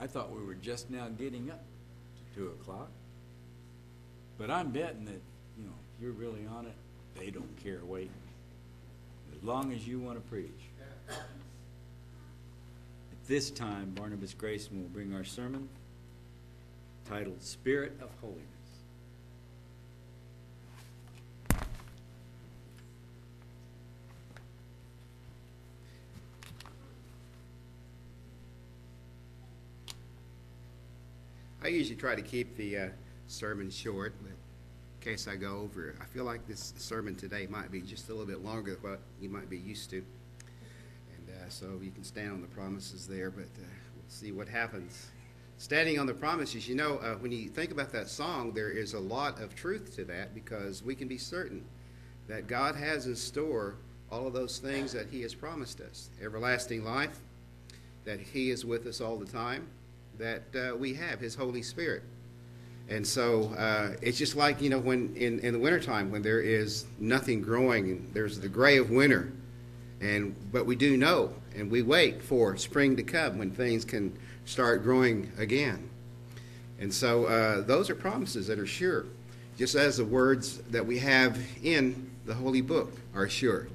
I thought we were just now getting up to two o'clock. But I'm betting that, you know, if you're really on it, they don't care waiting. As long as you want to preach. At this time, Barnabas Grayson will bring our sermon titled Spirit of Holiness. I usually try to keep the uh, sermon short, but in case I go over, I feel like this sermon today might be just a little bit longer than what you might be used to. And uh, so you can stand on the promises there, but uh, we'll see what happens. Standing on the promises, you know, uh, when you think about that song, there is a lot of truth to that because we can be certain that God has in store all of those things that He has promised us everlasting life, that He is with us all the time that uh, we have, His Holy Spirit. And so uh, it's just like, you know, when in, in the wintertime when there is nothing growing and there's the gray of winter. And but we do know and we wait for spring to come when things can start growing again. And so uh, those are promises that are sure, just as the words that we have in the Holy Book are sure.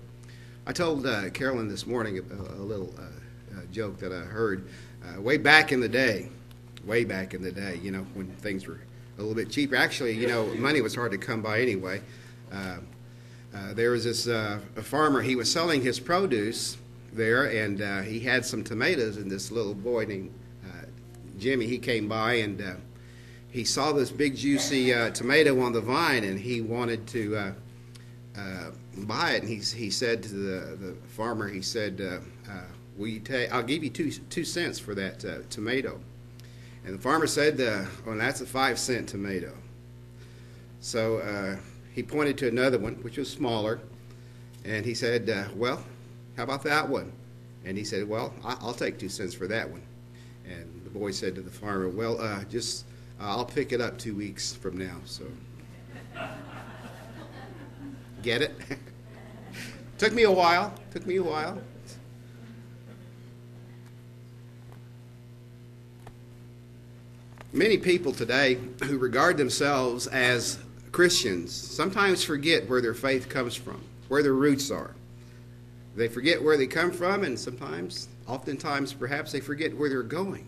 I told uh, Carolyn this morning a, a little uh, joke that I heard uh, way back in the day, way back in the day, you know, when things were a little bit cheaper. Actually, you know, money was hard to come by anyway. Uh, uh, there was this uh, a farmer, he was selling his produce there, and uh, he had some tomatoes, and this little boy named uh, Jimmy, he came by and he saw this big juicy tomato on the vine, and he wanted to buy it. And he, he said to the, the farmer, he said, will you take, I'll give you two, two cents for that uh, tomato. And the farmer said, uh, well, that's a five cent tomato. So uh, he pointed to another one, which was smaller, and he said, uh, well, how about that one? And he said, well, I'll take two cents for that one. And the boy said to the farmer, well, uh, just, uh, I'll pick it up two weeks from now. So, get it? Took me a while. Took me a while. Many people today who regard themselves as Christians sometimes forget where their faith comes from, where their roots are. They forget where they come from, and sometimes, oftentimes, perhaps they forget where they're going.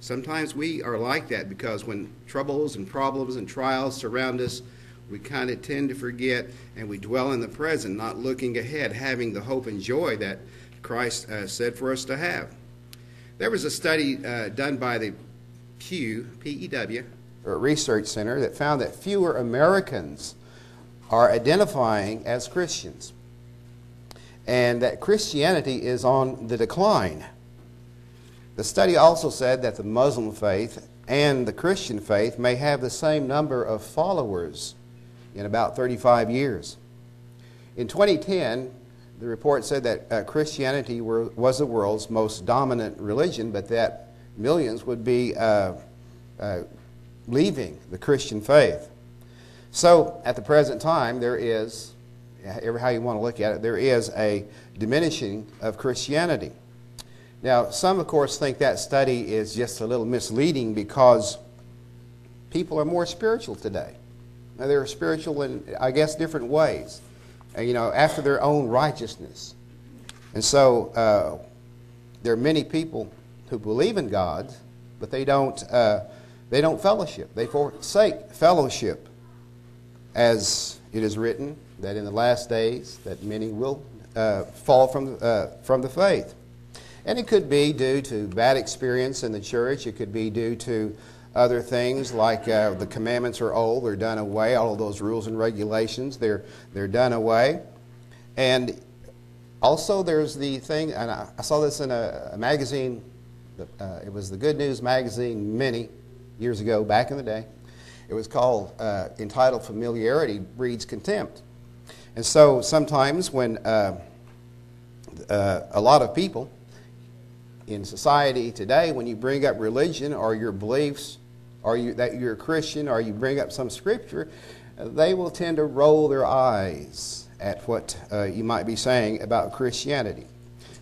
Sometimes we are like that because when troubles and problems and trials surround us, we kind of tend to forget and we dwell in the present, not looking ahead, having the hope and joy that Christ uh, said for us to have. There was a study uh, done by the Pew, P-E-W, Research Center that found that fewer Americans are identifying as Christians and that Christianity is on the decline. The study also said that the Muslim faith and the Christian faith may have the same number of followers in about 35 years. In 2010, the report said that uh, Christianity were, was the world's most dominant religion, but that millions would be uh, uh, leaving the Christian faith. So, at the present time, there is, ever how you want to look at it, there is a diminishing of Christianity. Now, some, of course, think that study is just a little misleading because people are more spiritual today. Now, they're spiritual in, I guess, different ways, you know, after their own righteousness. And so, uh, there are many people who believe in God, but they don't, uh, they don't fellowship. They forsake fellowship, as it is written that in the last days that many will uh, fall from, uh, from the faith. And it could be due to bad experience in the church. It could be due to other things like uh, the commandments are old, they're done away. All of those rules and regulations, they're, they're done away. And also, there's the thing, and I, I saw this in a, a magazine uh, it was the Good News magazine many years ago, back in the day. It was called, uh, entitled Familiarity Breeds Contempt. And so sometimes when uh, uh, a lot of people in society today, when you bring up religion or your beliefs, or you, that you're a Christian, or you bring up some scripture, they will tend to roll their eyes at what uh, you might be saying about Christianity.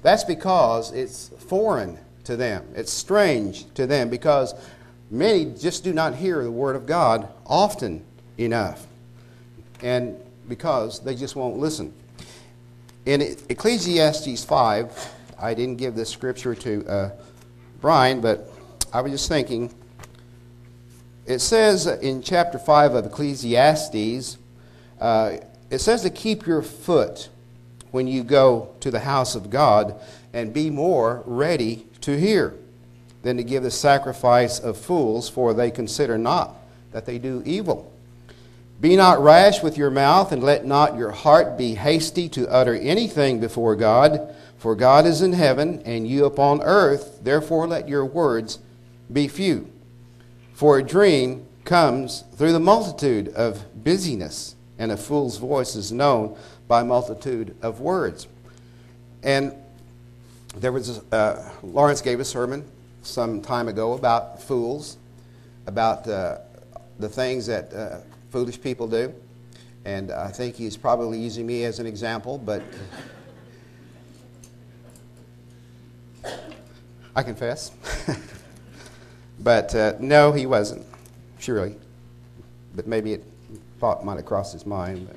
That's because it's foreign to them. It's strange to them because many just do not hear the Word of God often enough. And because they just won't listen. In Ecclesiastes 5, I didn't give this scripture to uh, Brian, but I was just thinking. It says in chapter 5 of Ecclesiastes, uh, it says to keep your foot when you go to the house of God and be more ready to hear than to give the sacrifice of fools, for they consider not that they do evil. Be not rash with your mouth, and let not your heart be hasty to utter anything before God, for God is in heaven, and you upon earth. Therefore, let your words be few. For a dream comes through the multitude of busyness, and a fool's voice is known by multitude of words. And there was uh, Lawrence gave a sermon some time ago about fools, about uh, the things that uh, foolish people do. And I think he's probably using me as an example, but I confess. but uh, no, he wasn't, surely. But maybe it thought might have crossed his mind.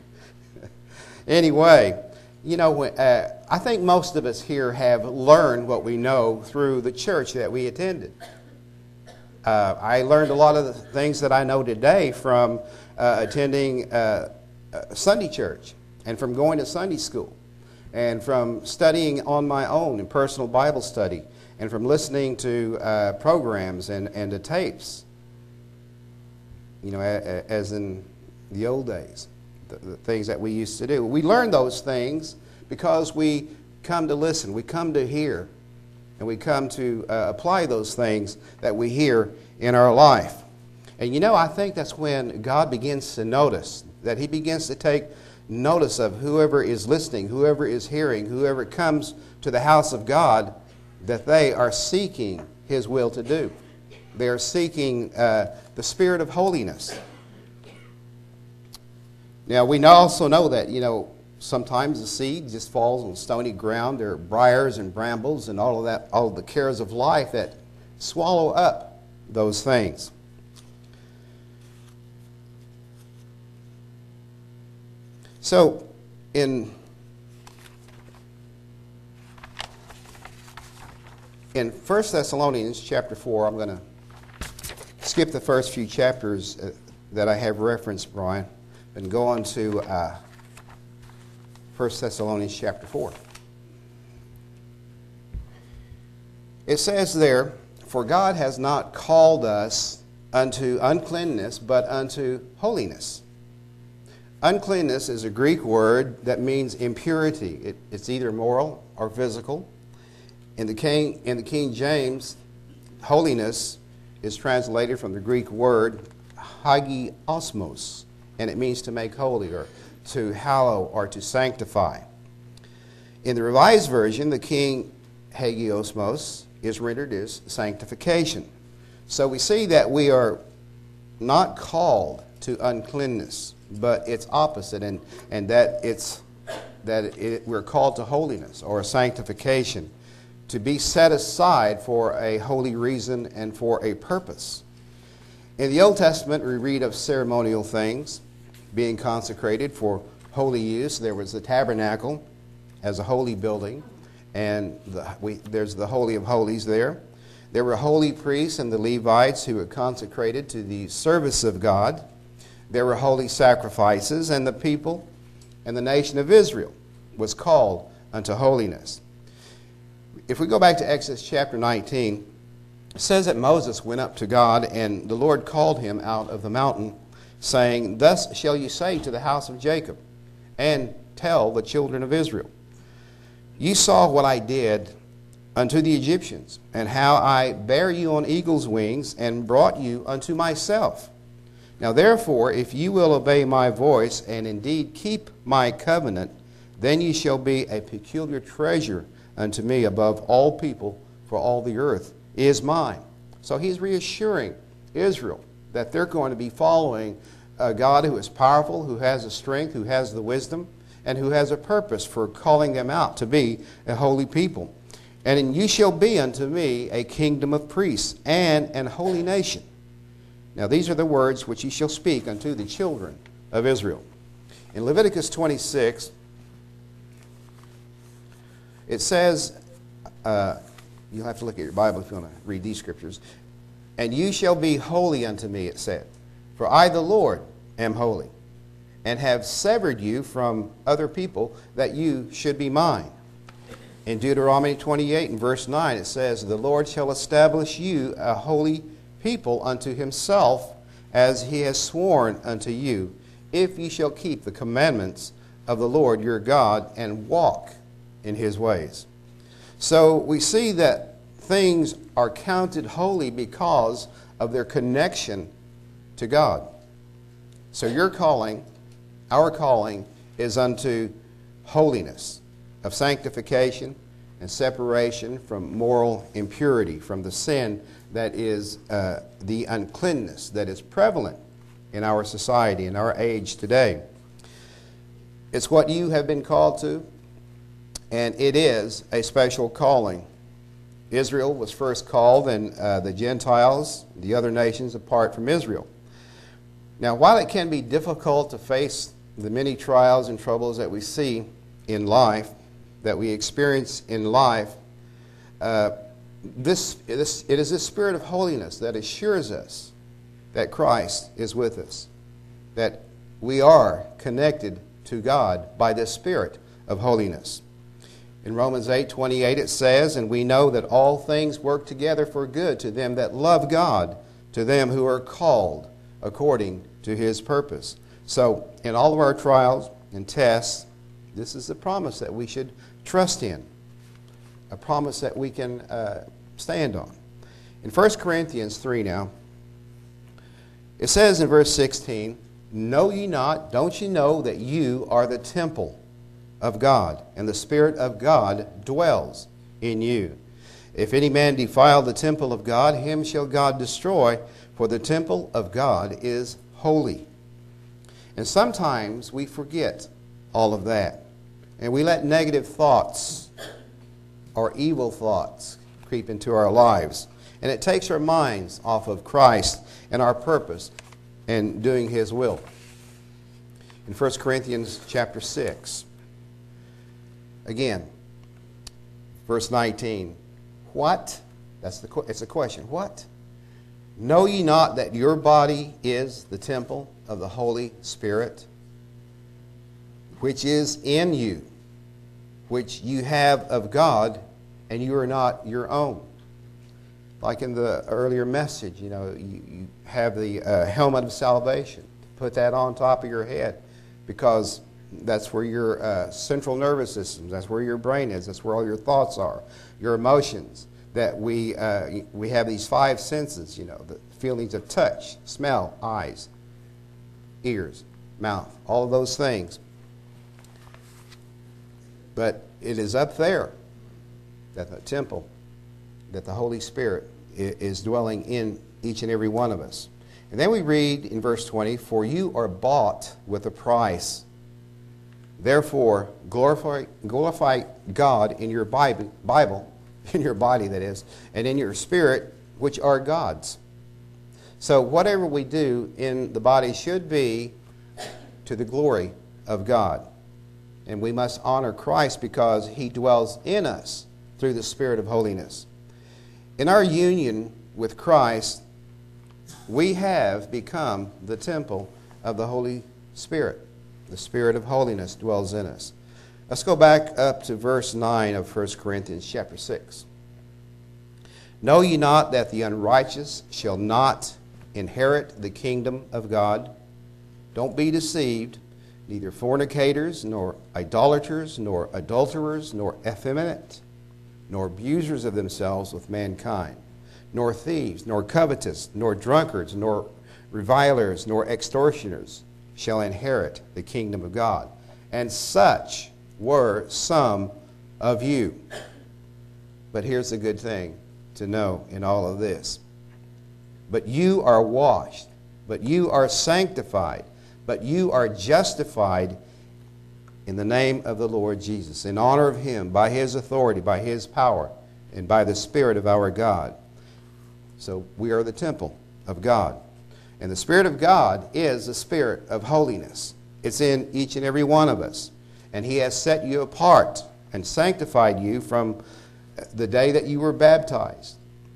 But anyway, you know, uh, I think most of us here have learned what we know through the church that we attended. Uh, I learned a lot of the things that I know today from uh, attending uh, Sunday church and from going to Sunday school and from studying on my own in personal Bible study and from listening to uh, programs and, and to tapes, you know, as in the old days, the, the things that we used to do. We learned those things because we come to listen, we come to hear, and we come to uh, apply those things that we hear in our life. And you know, I think that's when God begins to notice, that He begins to take notice of whoever is listening, whoever is hearing, whoever comes to the house of God, that they are seeking His will to do. They are seeking uh, the spirit of holiness. Now, we also know that, you know, sometimes the seed just falls on stony ground. There are briars and brambles and all of that, all of the cares of life that swallow up those things. So, in in 1 Thessalonians chapter 4, I'm going to skip the first few chapters uh, that I have referenced, Brian, and go on to uh, 1 Thessalonians chapter 4. It says there, For God has not called us unto uncleanness, but unto holiness. Uncleanness is a Greek word that means impurity. It, it's either moral or physical. In the, King, in the King James, holiness is translated from the Greek word hagiasmos, and it means to make holy or to hallow or to sanctify. In the Revised Version, the King hagiasmos is rendered as sanctification. So we see that we are not called to uncleanness but it's opposite, and, and that it's that it, we're called to holiness or sanctification, to be set aside for a holy reason and for a purpose. In the Old Testament, we read of ceremonial things being consecrated for holy use. There was the tabernacle as a holy building, and the, we, there's the Holy of Holies there. There were holy priests and the Levites who were consecrated to the service of God. There were holy sacrifices, and the people and the nation of Israel was called unto holiness. If we go back to Exodus chapter 19, it says that Moses went up to God, and the Lord called him out of the mountain, saying, Thus shall you say to the house of Jacob, and tell the children of Israel, You saw what I did unto the Egyptians, and how I bare you on eagle's wings, and brought you unto myself. Now, therefore, if you will obey my voice and indeed keep my covenant, then ye shall be a peculiar treasure unto me above all people, for all the earth is mine. So he's reassuring Israel that they're going to be following a God who is powerful, who has the strength, who has the wisdom, and who has a purpose for calling them out to be a holy people. And you shall be unto me a kingdom of priests and an holy nation. Now, these are the words which ye shall speak unto the children of Israel. In Leviticus 26, it says, uh, you'll have to look at your Bible if you want to read these scriptures. And you shall be holy unto me, it said, for I, the Lord, am holy, and have severed you from other people that you should be mine. In Deuteronomy 28 and verse 9, it says, The Lord shall establish you a holy people unto himself, as he has sworn unto you, if ye shall keep the commandments of the Lord your God and walk in his ways. So we see that things are counted holy because of their connection to God. So your calling, our calling, is unto holiness, of sanctification and separation from moral impurity, from the sin that is uh, the uncleanness that is prevalent in our society, in our age today. It's what you have been called to, and it is a special calling. Israel was first called, and uh, the Gentiles, the other nations, apart from Israel. Now, while it can be difficult to face the many trials and troubles that we see in life, that we experience in life, uh, this, this, it is this spirit of holiness that assures us that Christ is with us, that we are connected to God by this spirit of holiness. In Romans 8 28, it says, And we know that all things work together for good to them that love God, to them who are called according to his purpose. So, in all of our trials and tests, this is the promise that we should trust in, a promise that we can uh, stand on. In 1 Corinthians 3 now, it says in verse 16, Know ye not, don't ye know that you are the temple of God, and the Spirit of God dwells in you? If any man defile the temple of God, him shall God destroy, for the temple of God is holy. And sometimes we forget all of that. And we let negative thoughts or evil thoughts creep into our lives. And it takes our minds off of Christ and our purpose and doing His will. In 1 Corinthians chapter 6, again, verse 19, what? That's the, it's a question. What? Know ye not that your body is the temple of the Holy Spirit, which is in you, which you have of God, and you are not your own? Like in the earlier message, you know, you, you have the uh, helmet of salvation. Put that on top of your head because that's where your uh, central nervous system, that's where your brain is, that's where all your thoughts are, your emotions that we, uh, we have these five senses, you know, the feelings of touch, smell, eyes, ears, mouth, all those things. But it is up there that the temple, that the Holy Spirit is dwelling in each and every one of us. And then we read in verse 20, For you are bought with a price. Therefore, glorify, glorify God in your Bible in your body, that is, and in your spirit, which are God's. So, whatever we do in the body should be to the glory of God. And we must honor Christ because he dwells in us through the Spirit of holiness. In our union with Christ, we have become the temple of the Holy Spirit. The Spirit of holiness dwells in us. Let's go back up to verse 9 of 1 Corinthians chapter 6. Know ye not that the unrighteous shall not inherit the kingdom of God? Don't be deceived. Neither fornicators, nor idolaters, nor adulterers, nor effeminate, nor abusers of themselves with mankind, nor thieves, nor covetous, nor drunkards, nor revilers, nor extortioners shall inherit the kingdom of God. And such were some of you. But here's the good thing to know in all of this. But you are washed, but you are sanctified, but you are justified in the name of the Lord Jesus, in honor of Him, by His authority, by His power, and by the Spirit of our God. So we are the temple of God. And the Spirit of God is the Spirit of holiness. It's in each and every one of us. And He has set you apart and sanctified you from the day that you were baptized,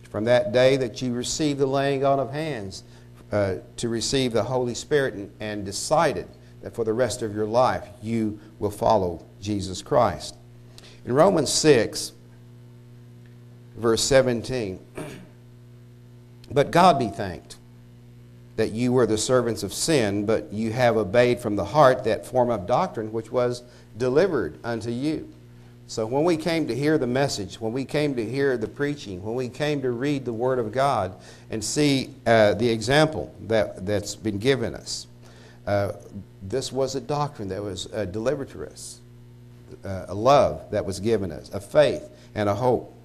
from that day that you received the laying on of hands uh, to receive the Holy Spirit and, and decided that for the rest of your life you will follow Jesus Christ. In Romans 6, verse 17, but God be thanked that you were the servants of sin, but you have obeyed from the heart that form of doctrine which was delivered unto you. So when we came to hear the message, when we came to hear the preaching, when we came to read the Word of God and see uh, the example that, that's been given us, uh, this was a doctrine that was uh, delivered to us, uh, a love that was given us, a faith and a hope.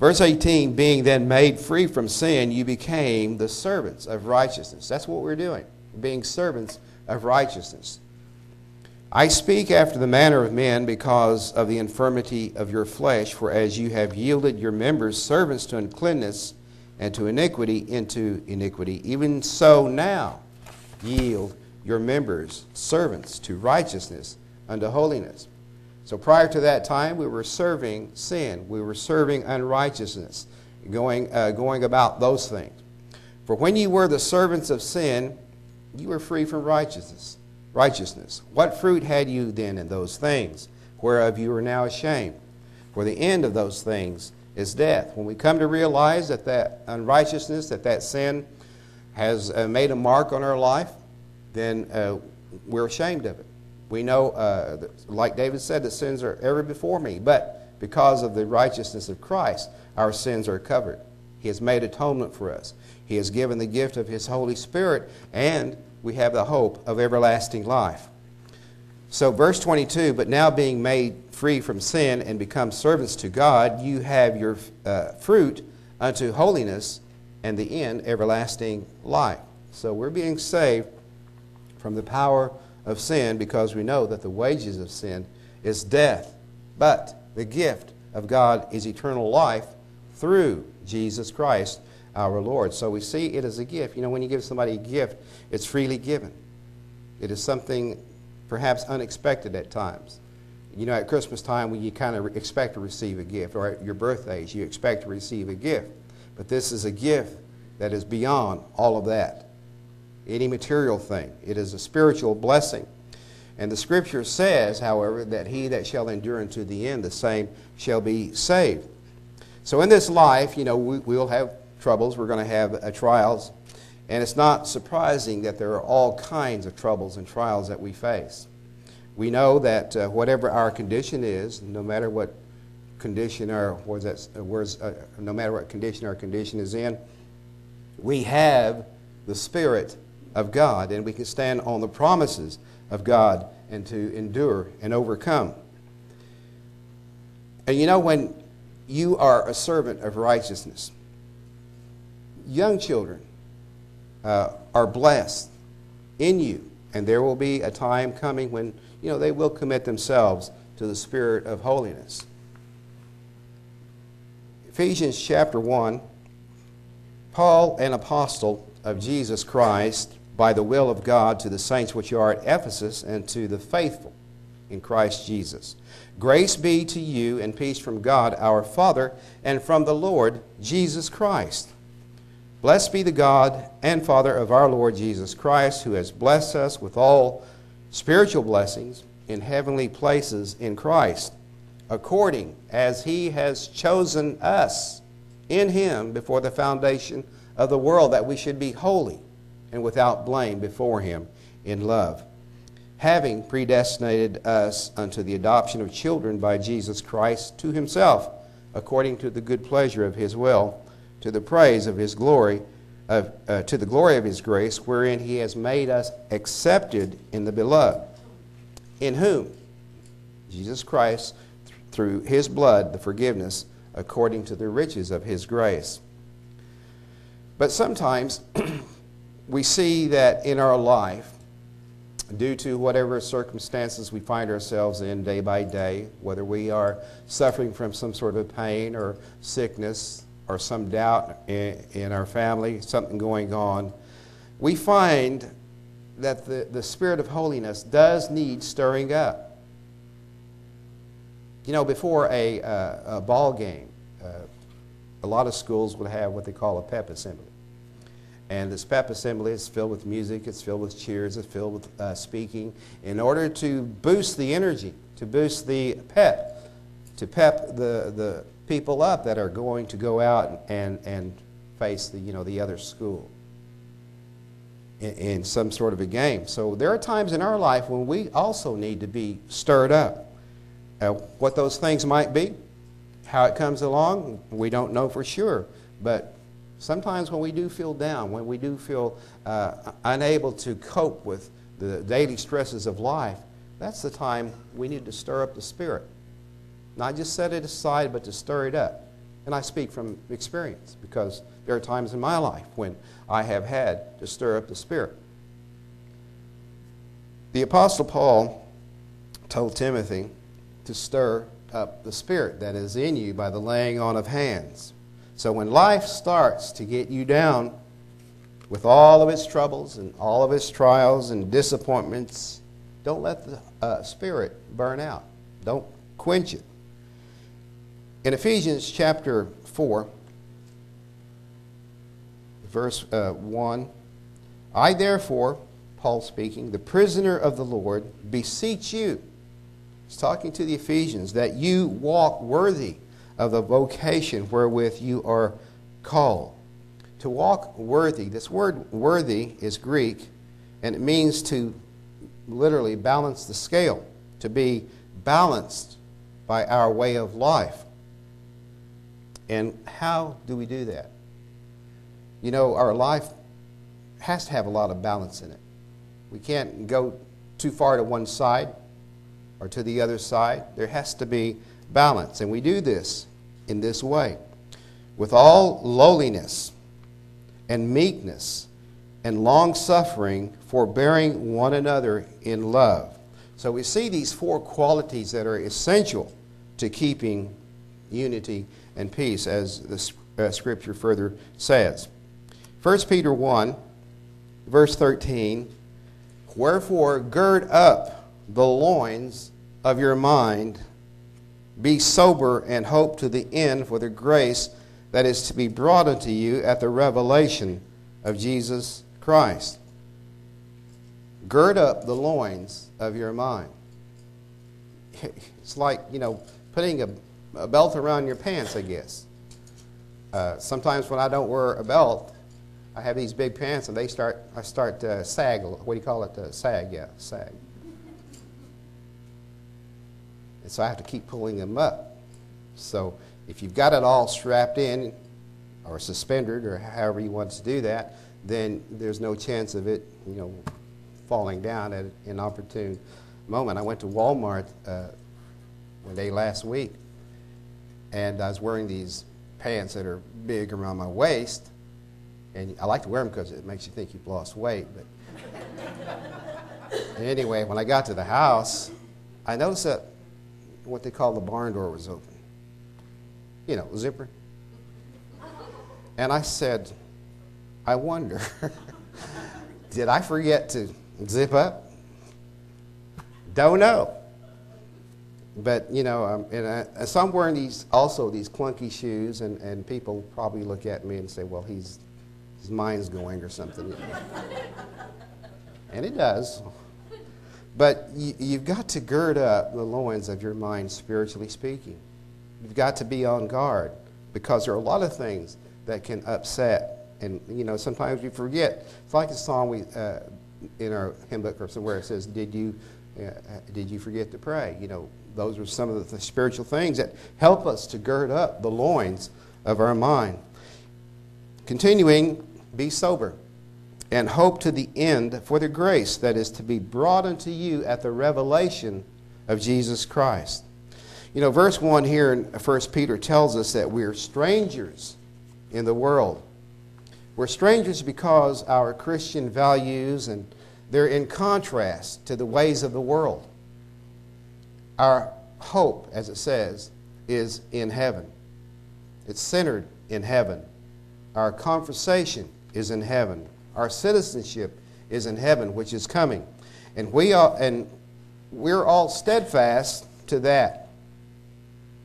Verse 18, being then made free from sin, you became the servants of righteousness. That's what we're doing, being servants of righteousness. I speak after the manner of men because of the infirmity of your flesh, for as you have yielded your members servants to uncleanness and to iniquity into iniquity, even so now yield your members servants to righteousness unto holiness. So prior to that time, we were serving sin. We were serving unrighteousness, going, uh, going about those things. For when you were the servants of sin, you were free from righteousness. Righteousness. What fruit had you then in those things, whereof you are now ashamed? For the end of those things is death. When we come to realize that that unrighteousness, that that sin has uh, made a mark on our life, then uh, we're ashamed of it. We know, uh, like David said, that sins are ever before me, but because of the righteousness of Christ, our sins are covered. He has made atonement for us. He has given the gift of His Holy Spirit, and we have the hope of everlasting life. So, verse 22 But now being made free from sin and become servants to God, you have your uh, fruit unto holiness, and the end everlasting life. So, we're being saved from the power of sin because we know that the wages of sin is death. But the gift of God is eternal life through Jesus Christ our Lord. So we see it as a gift. You know, when you give somebody a gift, it's freely given. It is something perhaps unexpected at times. You know, at Christmas time, when you kind of expect to receive a gift, or at your birthdays, you expect to receive a gift. But this is a gift that is beyond all of that any material thing. It is a spiritual blessing. And the scripture says, however, that he that shall endure unto the end, the same shall be saved. So in this life, you know, we, will have troubles. We're going to have uh, trials. And it's not surprising that there are all kinds of troubles and trials that we face. We know that uh, whatever our condition is, no matter what condition our, that, uh, uh, no matter what condition our condition is in, we have the Spirit of God, and we can stand on the promises of God and to endure and overcome. And you know, when you are a servant of righteousness, young children uh, are blessed in you, and there will be a time coming when you know they will commit themselves to the spirit of holiness. Ephesians chapter 1 Paul, an apostle of Jesus Christ, by the will of God to the saints which are at Ephesus and to the faithful in Christ Jesus. Grace be to you and peace from God our Father and from the Lord Jesus Christ. Blessed be the God and Father of our Lord Jesus Christ, who has blessed us with all spiritual blessings in heavenly places in Christ, according as he has chosen us in him before the foundation of the world, that we should be holy and without blame before him in love, having predestinated us unto the adoption of children by Jesus Christ to himself, according to the good pleasure of his will, to the praise of his glory, of, uh, to the glory of his grace, wherein he has made us accepted in the beloved, in whom Jesus Christ, through his blood, the forgiveness according to the riches of his grace. But sometimes we see that in our life, due to whatever circumstances we find ourselves in day by day, whether we are suffering from some sort of pain or sickness or some doubt in, in our family, something going on, we find that the, the spirit of holiness does need stirring up. You know, before a, uh, a ball game, uh, a lot of schools would have what they call a pep assembly. And this pep assembly is filled with music, it's filled with cheers, it's filled with uh, speaking in order to boost the energy, to boost the pep, to pep the, the people up that are going to go out and, and face the, you know, the other school in, in some sort of a game. So there are times in our life when we also need to be stirred up. Uh, what those things might be, how it comes along, we don't know for sure. But sometimes when we do feel down, when we do feel uh, unable to cope with the daily stresses of life, that's the time we need to stir up the spirit. Not just set it aside, but to stir it up. And I speak from experience because there are times in my life when I have had to stir up the spirit. The Apostle Paul told Timothy to stir up the spirit that is in you by the laying on of hands. So when life starts to get you down with all of its troubles and all of its trials and disappointments, don't let the uh, spirit burn out. Don't quench it. In Ephesians chapter 4, verse uh, 1, I therefore, Paul speaking, the prisoner of the Lord, beseech you He's talking to the Ephesians that you walk worthy of the vocation wherewith you are called. To walk worthy, this word worthy is Greek, and it means to literally balance the scale, to be balanced by our way of life. And how do we do that? You know, our life has to have a lot of balance in it. We can't go too far to one side or to the other side. There has to be balance. And we do this in this way with all lowliness and meekness and long suffering, forbearing one another in love. So we see these four qualities that are essential to keeping unity and peace, as the uh, scripture further says. 1 Peter 1, verse 13 Wherefore, gird up the loins of your mind. Be sober and hope to the end for the grace that is to be brought unto you at the revelation of Jesus Christ. Gird up the loins of your mind. It's like, you know, putting a, a belt around your pants, I guess. Uh, sometimes when I don't wear a belt, I have these big pants and they start, I start to uh, sag. What do you call it? Uh, sag, yeah, sag. And so I have to keep pulling them up. So if you've got it all strapped in or suspended or however you want to do that, then there's no chance of it, you know, falling down at an opportune moment. I went to Walmart uh, one day last week, and I was wearing these pants that are big around my waist, and I like to wear them because it makes you think you've lost weight. But anyway, when I got to the house, I noticed that what they call the barn door was open. You know, zipper. And I said, I wonder, did I forget to zip up? Don't know. But, you know, um, and I, so I'm wearing these, also these clunky shoes, and, and people probably look at me and say, well, he's, his mind's going or something. and it does. But you, have got to gird up the loins of your mind, spiritually speaking. You've got to be on guard because there are a lot of things that can upset. And, you know, sometimes you forget. It's like the song we, uh, in our hymn book or somewhere it says, Did you, uh, did you forget to pray? You know, those are some of the spiritual things that help us to gird up the loins of our mind. Continuing, be sober and hope to the end for the grace that is to be brought unto you at the revelation of Jesus Christ. You know, verse 1 here in 1 Peter tells us that we're strangers in the world. We're strangers because our Christian values and They're in contrast to the ways of the world. Our hope, as it says, is in heaven. It's centered in heaven. Our conversation is in heaven. Our citizenship is in heaven, which is coming. And we are and we're all steadfast to that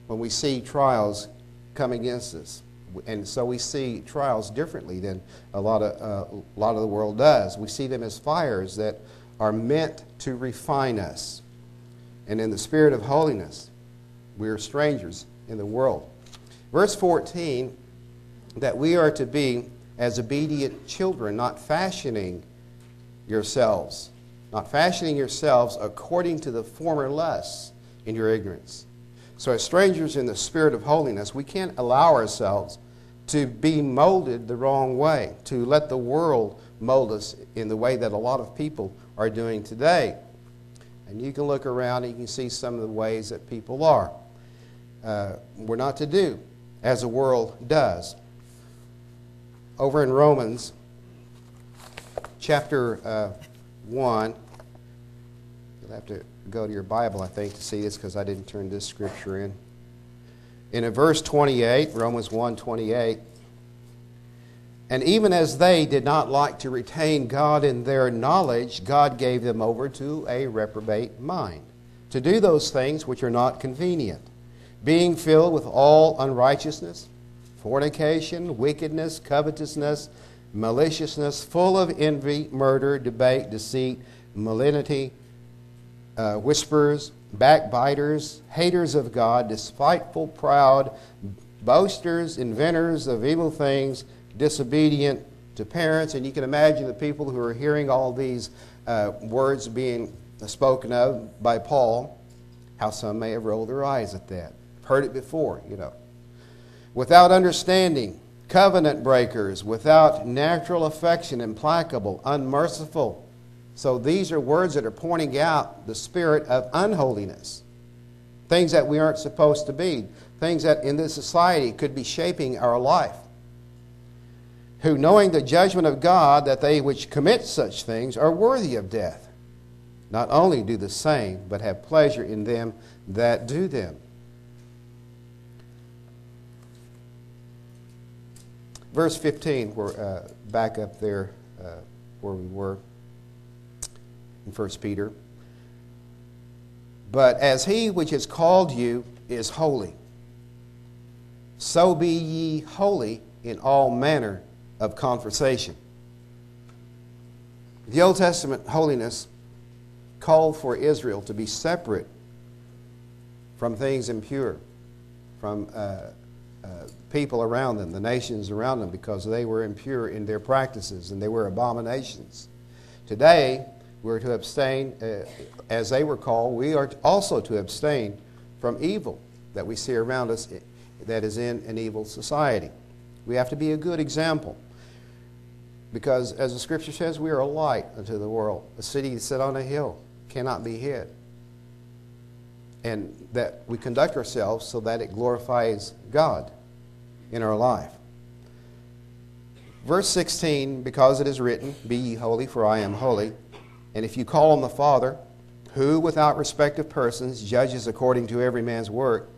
when we see trials come against us. And so we see trials differently than a lot of, uh, a lot of the world does. We see them as fires that are meant to refine us. And in the spirit of holiness, we are strangers in the world. Verse 14 that we are to be as obedient children, not fashioning yourselves, not fashioning yourselves according to the former lusts in your ignorance. So, as strangers in the spirit of holiness, we can't allow ourselves to be molded the wrong way, to let the world mold us in the way that a lot of people are doing today. And you can look around and you can see some of the ways that people are. Uh, we're not to do as the world does. Over in Romans chapter uh, 1, you'll have to go to your Bible, I think, to see this because I didn't turn this scripture in. In verse 28, Romans 1 28, and even as they did not like to retain God in their knowledge, God gave them over to a reprobate mind, to do those things which are not convenient, being filled with all unrighteousness, fornication, wickedness, covetousness, maliciousness, full of envy, murder, debate, deceit, malignity, uh, whisperers, backbiters, haters of God, despiteful, proud, boasters, inventors of evil things, disobedient to parents. And you can imagine the people who are hearing all these uh, words being spoken of by Paul, how some may have rolled their eyes at that. Heard it before, you know. Without understanding, covenant breakers, without natural affection, implacable, unmerciful so these are words that are pointing out the spirit of unholiness. Things that we aren't supposed to be, things that in this society could be shaping our life. Who, knowing the judgment of God, that they which commit such things are worthy of death, not only do the same, but have pleasure in them that do them. Verse 15, we're uh, back up there uh, where we were in 1 Peter. But as he which has called you is holy, so be ye holy in all manner of conversation. The Old Testament holiness called for Israel to be separate from things impure, from uh, uh, people around them, the nations around them, because they were impure in their practices and they were abominations. Today, we're to abstain, uh, as they were called, we are also to abstain from evil that we see around us that is in an evil society. We have to be a good example. Because, as the scripture says, we are a light unto the world. A city set on a hill cannot be hid. And that we conduct ourselves so that it glorifies God in our life. Verse 16, because it is written, Be ye holy, for I am holy. And if you call on the Father, who without respect of persons judges according to every man's work,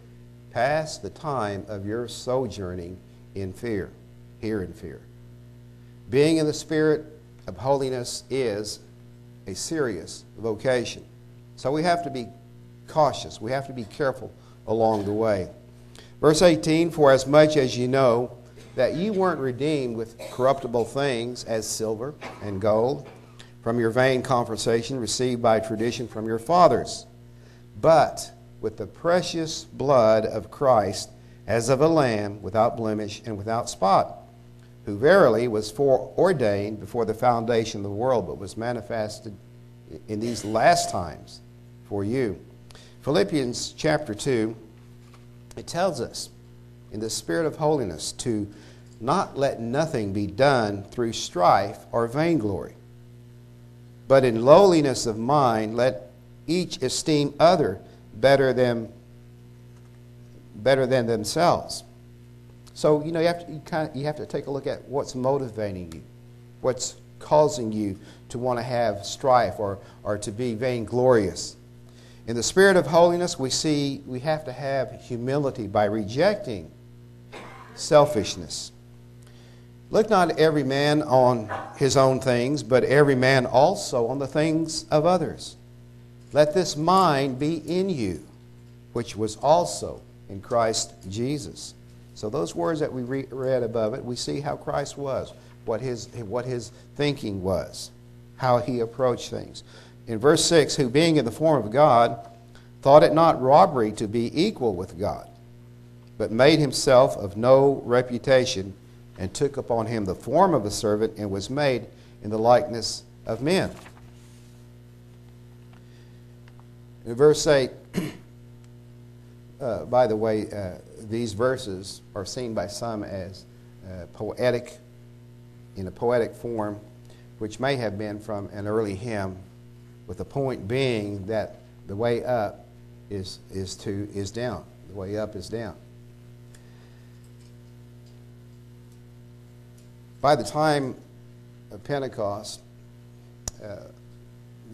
pass the time of your sojourning in fear, here in fear. Being in the spirit of holiness is a serious vocation. So we have to be cautious. We have to be careful along the way. Verse 18 For as much as you know that you weren't redeemed with corruptible things as silver and gold from your vain conversation received by tradition from your fathers, but with the precious blood of Christ as of a lamb without blemish and without spot, who verily was foreordained before the foundation of the world, but was manifested in these last times for you. Philippians chapter 2, it tells us in the spirit of holiness to not let nothing be done through strife or vainglory but in lowliness of mind, let each esteem other better than, better than themselves. So, you know, you have, to, you, kind of, you have to take a look at what's motivating you, what's causing you to want to have strife or, or to be vainglorious. In the spirit of holiness, we see we have to have humility by rejecting selfishness. Look not every man on his own things, but every man also on the things of others. Let this mind be in you, which was also in Christ Jesus. So, those words that we re- read above it, we see how Christ was, what his, what his thinking was, how he approached things. In verse 6, who being in the form of God, thought it not robbery to be equal with God, but made himself of no reputation and took upon him the form of a servant and was made in the likeness of men. In verse 8, uh, by the way, uh, these verses are seen by some as uh, poetic, in a poetic form, which may have been from an early hymn, with the point being that the way up is, is, to, is down. The way up is down. by the time of Pentecost, uh,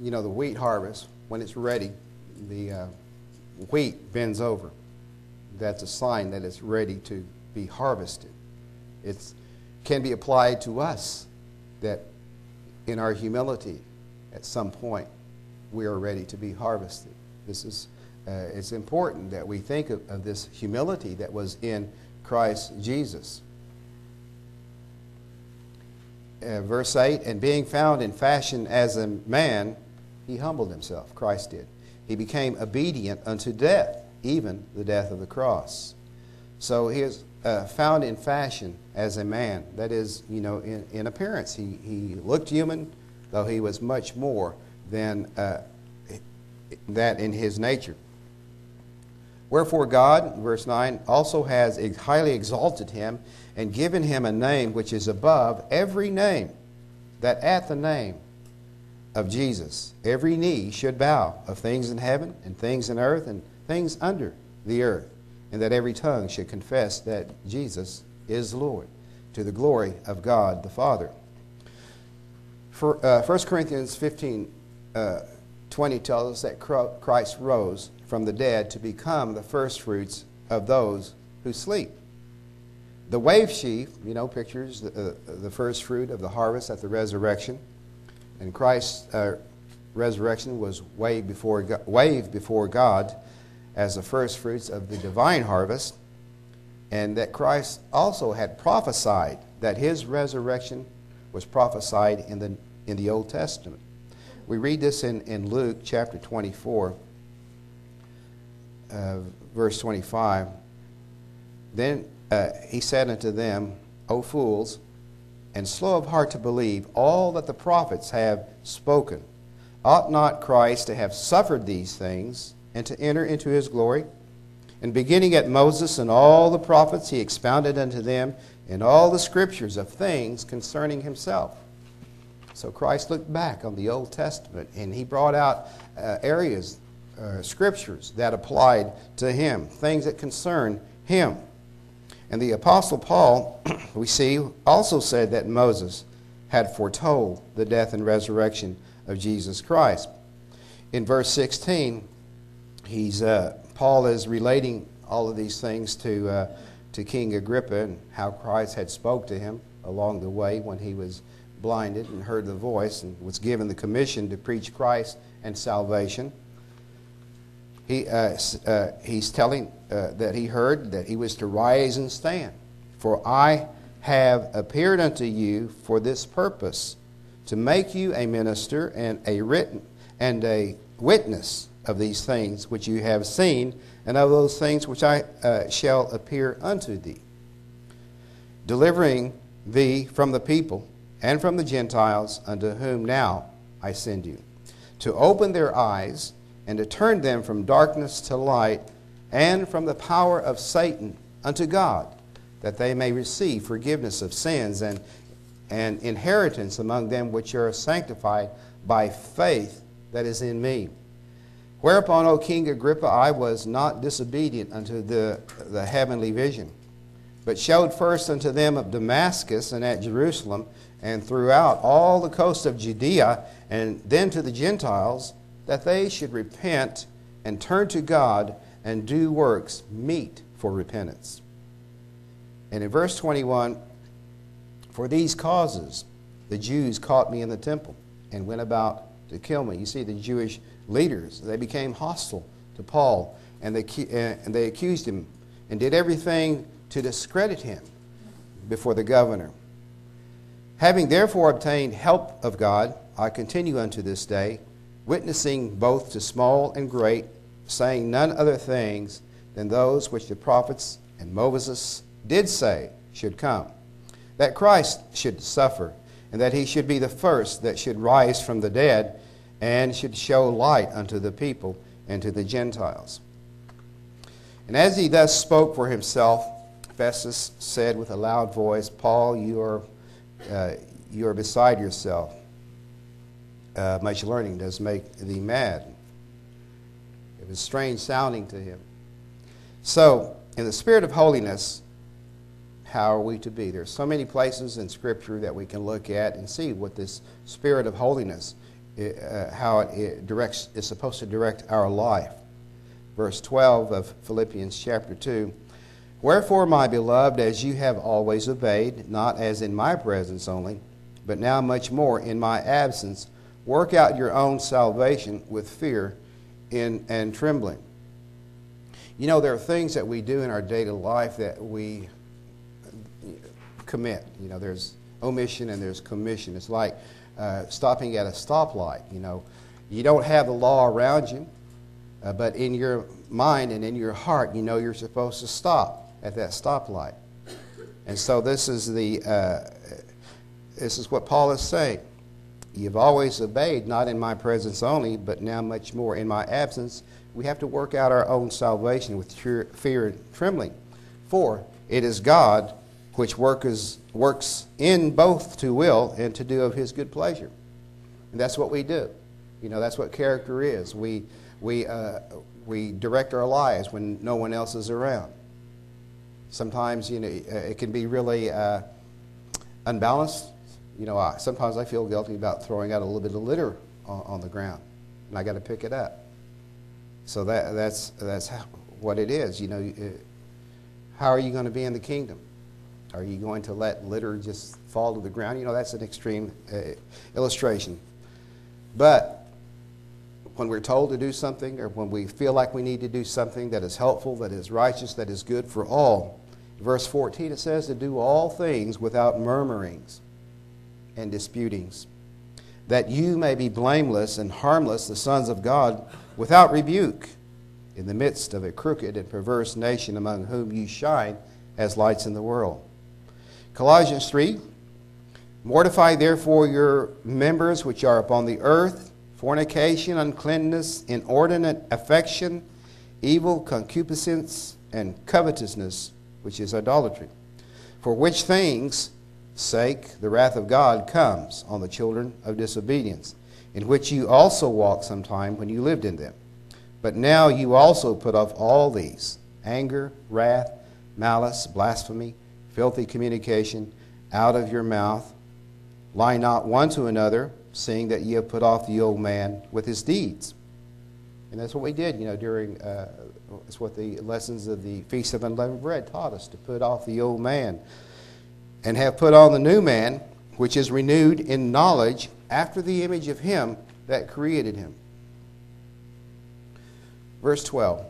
you know, the wheat harvest, when it's ready, the uh, wheat bends over. That's a sign that it's ready to be harvested. It can be applied to us that in our humility, at some point, we are ready to be harvested. This is, uh, it's important that we think of, of this humility that was in Christ Jesus uh, verse 8, and being found in fashion as a man, he humbled himself. Christ did. He became obedient unto death, even the death of the cross. So he is uh, found in fashion as a man. That is, you know, in, in appearance. He, he looked human, though he was much more than uh, that in his nature. Wherefore God, verse 9, also has highly exalted him and given him a name which is above every name, that at the name of Jesus every knee should bow of things in heaven and things in earth and things under the earth, and that every tongue should confess that Jesus is Lord, to the glory of God the Father. For, uh, 1 Corinthians 15 uh, 20 tells us that Christ rose from the dead to become the firstfruits of those who sleep. The wave sheaf, you know, pictures the, uh, the first fruit of the harvest at the resurrection. And Christ's uh, resurrection was waved before, God, waved before God as the first fruits of the divine harvest. And that Christ also had prophesied that his resurrection was prophesied in the, in the Old Testament. We read this in, in Luke chapter 24, uh, verse 25. Then uh, he said unto them, O fools, and slow of heart to believe all that the prophets have spoken. Ought not Christ to have suffered these things and to enter into his glory? And beginning at Moses and all the prophets, he expounded unto them in all the scriptures of things concerning himself. So Christ looked back on the Old Testament and he brought out uh, areas, uh, scriptures that applied to him, things that concern him. And the Apostle Paul, we see, also said that Moses had foretold the death and resurrection of Jesus Christ. In verse 16, he's, uh, Paul is relating all of these things to, uh, to King Agrippa and how Christ had spoke to him along the way when he was blinded and heard the voice and was given the commission to preach Christ and salvation he, uh, uh, he's telling uh, that he heard that he was to rise and stand. For I have appeared unto you for this purpose, to make you a minister and a written and a witness of these things which you have seen, and of those things which I uh, shall appear unto thee, delivering thee from the people and from the Gentiles, unto whom now I send you, to open their eyes and to turn them from darkness to light and from the power of Satan unto God, that they may receive forgiveness of sins and, and inheritance among them which are sanctified by faith that is in me. Whereupon, O King Agrippa, I was not disobedient unto the, the heavenly vision, but showed first unto them of Damascus and at Jerusalem and throughout all the coast of Judea, and then to the Gentiles, that they should repent and turn to God and do works meet for repentance. And in verse 21, for these causes the Jews caught me in the temple and went about to kill me. You see, the Jewish leaders, they became hostile to Paul and they, eh, and they accused him and did everything to discredit him before the governor. Having therefore obtained help of God, I continue unto this day, witnessing both to small and great, saying none other things than those which the prophets and Moses did say should come that Christ should suffer, and that he should be the first that should rise from the dead, and should show light unto the people and to the Gentiles. And as he thus spoke for himself, Festus said with a loud voice, Paul, you are, uh, you are beside yourself. Uh, much learning does make thee mad. It was strange sounding to him. So, in the spirit of holiness, how are we to be? There's so many places in Scripture that we can look at and see what this spirit of holiness, uh, how it, it directs, is supposed to direct our life. Verse 12 of Philippians chapter 2. Wherefore, my beloved, as you have always obeyed, not as in my presence only, but now much more in my absence, work out your own salvation with fear in, and trembling. You know, there are things that we do in our daily life that we commit. You know, there's omission and there's commission. It's like uh, stopping at a stoplight. You know, you don't have the law around you, uh, but in your mind and in your heart, you know you're supposed to stop at that stoplight. And so this is the uh, this is what Paul is saying. You've always obeyed, not in my presence only, but now much more in my absence. We have to work out our own salvation with fear and trembling. For it is God which works, works in both to will and to do of his good pleasure. And that's what we do. You know, that's what character is. We, we, uh, we direct our lives when no one else is around. Sometimes, you know, it can be really uh, unbalanced. You know, I, sometimes I feel guilty about throwing out a little bit of litter on, on the ground, and I got to pick it up. So that, that's, that's what it is. You know, uh, how are you going to be in the kingdom? Are you going to let litter just fall to the ground? You know, that's an extreme uh, illustration. But when we're told to do something or when we feel like we need to do something that is helpful, that is righteous, that is good for all, verse 14 it says to do all things without murmurings and disputings, that you may be blameless and harmless, the sons of God, without rebuke, in the midst of a crooked and perverse nation among whom you shine as lights in the world. Colossians 3 Mortify therefore your members which are upon the earth fornication, uncleanness, inordinate affection, evil concupiscence, and covetousness, which is idolatry. For which things' sake the wrath of God comes on the children of disobedience, in which you also walked sometime when you lived in them. But now you also put off all these anger, wrath, malice, blasphemy filthy communication out of your mouth. Lie not one to another, seeing that ye have put off the old man with his deeds. And that's what we did, you know, during, uh, it's what the lessons of the Feast of Unleavened Bread taught us, to put off the old man and have put on the new man, which is renewed in knowledge after the image of him that created him. Verse 12.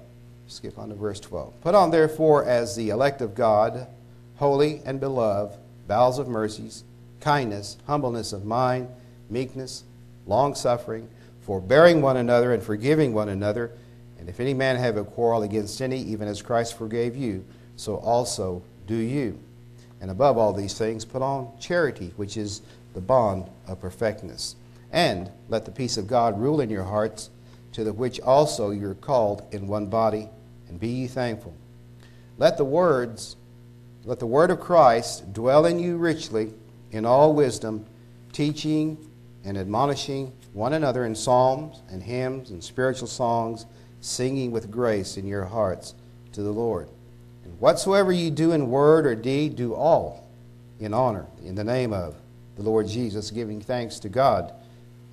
Skip on to verse 12. Put on, therefore, as the elect of God, holy and beloved, bowels of mercies, kindness, humbleness of mind, meekness, long suffering, forbearing one another and forgiving one another. And if any man have a quarrel against any, even as Christ forgave you, so also do you. And above all these things, put on charity, which is the bond of perfectness. And let the peace of God rule in your hearts, to the which also you are called in one body, and be ye thankful. Let the words let the word of Christ dwell in you richly in all wisdom, teaching and admonishing one another in psalms and hymns and spiritual songs, singing with grace in your hearts to the Lord. Whatsoever you do in word or deed, do all in honor, in the name of the Lord Jesus, giving thanks to God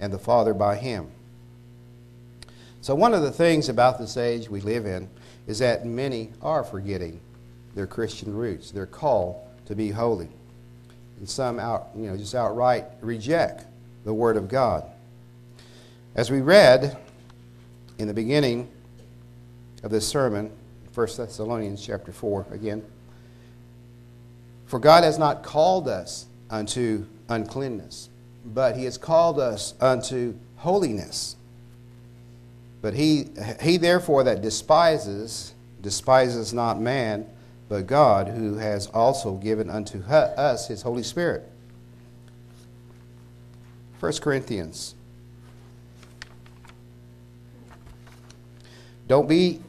and the Father by him. So, one of the things about this age we live in is that many are forgetting their Christian roots, their call to be holy. And some out, you know, just outright reject the Word of God. As we read in the beginning of this sermon, 1 Thessalonians chapter 4 again, for God has not called us unto uncleanness, but He has called us unto holiness. But he, he therefore that despises, despises not man, but God, who has also given unto us his Holy Spirit. 1 Corinthians. Don't be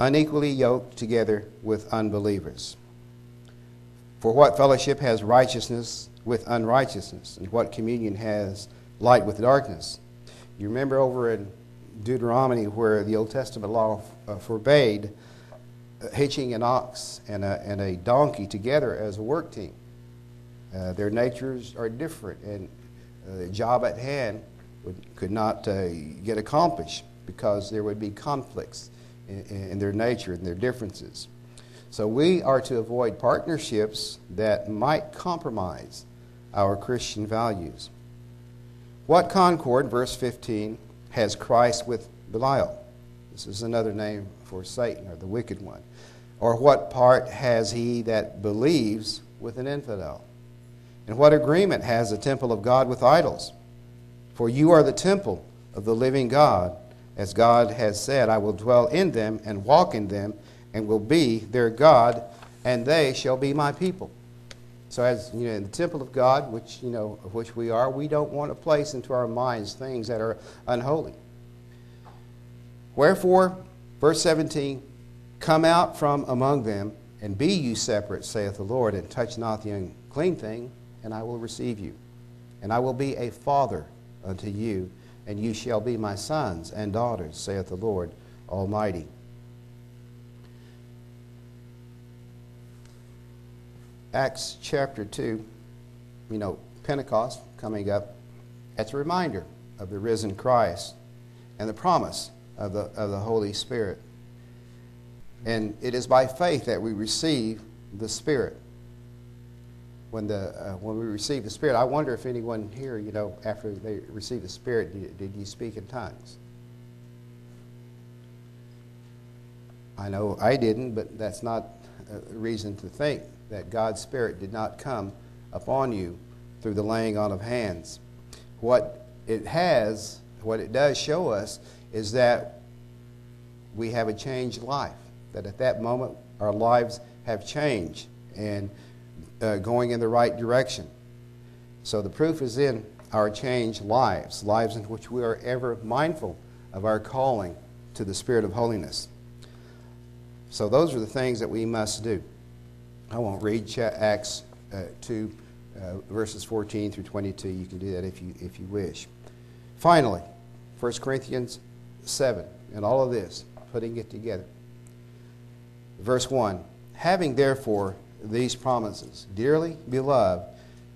unequally yoked together with unbelievers. For what fellowship has righteousness with unrighteousness? And what communion has light with darkness? You remember over in Deuteronomy where the Old Testament law uh, forbade uh, hitching an ox and a, and a donkey together as a work team. Uh, their natures are different, and uh, the job at hand would, could not uh, get accomplished because there would be conflicts in, in their nature and their differences. So we are to avoid partnerships that might compromise our Christian values. What concord, verse 15, has Christ with Belial? This is another name for Satan or the wicked one. Or what part has he that believes with an infidel? And what agreement has the temple of God with idols? For you are the temple of the living God, as God has said, I will dwell in them and walk in them, and will be their God, and they shall be my people. So, as you know, in the temple of God, which you know of which we are, we don't want to place into our minds things that are unholy. Wherefore, verse 17, come out from among them, and be you separate, saith the Lord, and touch not the unclean thing, and I will receive you. And I will be a father unto you, and you shall be my sons and daughters, saith the Lord Almighty. Acts chapter 2, you know, Pentecost coming up, that's a reminder of the risen Christ and the promise of the, of the Holy Spirit. And it is by faith that we receive the Spirit. When, the, uh, when we receive the Spirit, I wonder if anyone here, you know, after they received the Spirit, did, did you speak in tongues? I know I didn't, but that's not a reason to think that God's Spirit did not come upon you through the laying on of hands. What it has, what it does show us, is that we have a changed life. That at that moment, our lives have changed and uh, going in the right direction. So the proof is in our changed lives, lives in which we are ever mindful of our calling to the Spirit of holiness. So those are the things that we must do. I won't read Acts uh, 2, uh, verses 14 through 22. You can do that if you, if you wish. Finally, 1 Corinthians 7, and all of this, putting it together. Verse 1 Having therefore these promises, dearly beloved,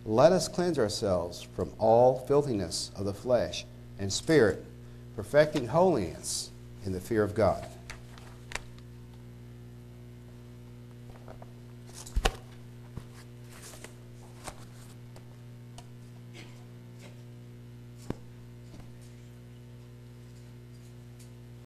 let us cleanse ourselves from all filthiness of the flesh and spirit, perfecting holiness in the fear of God.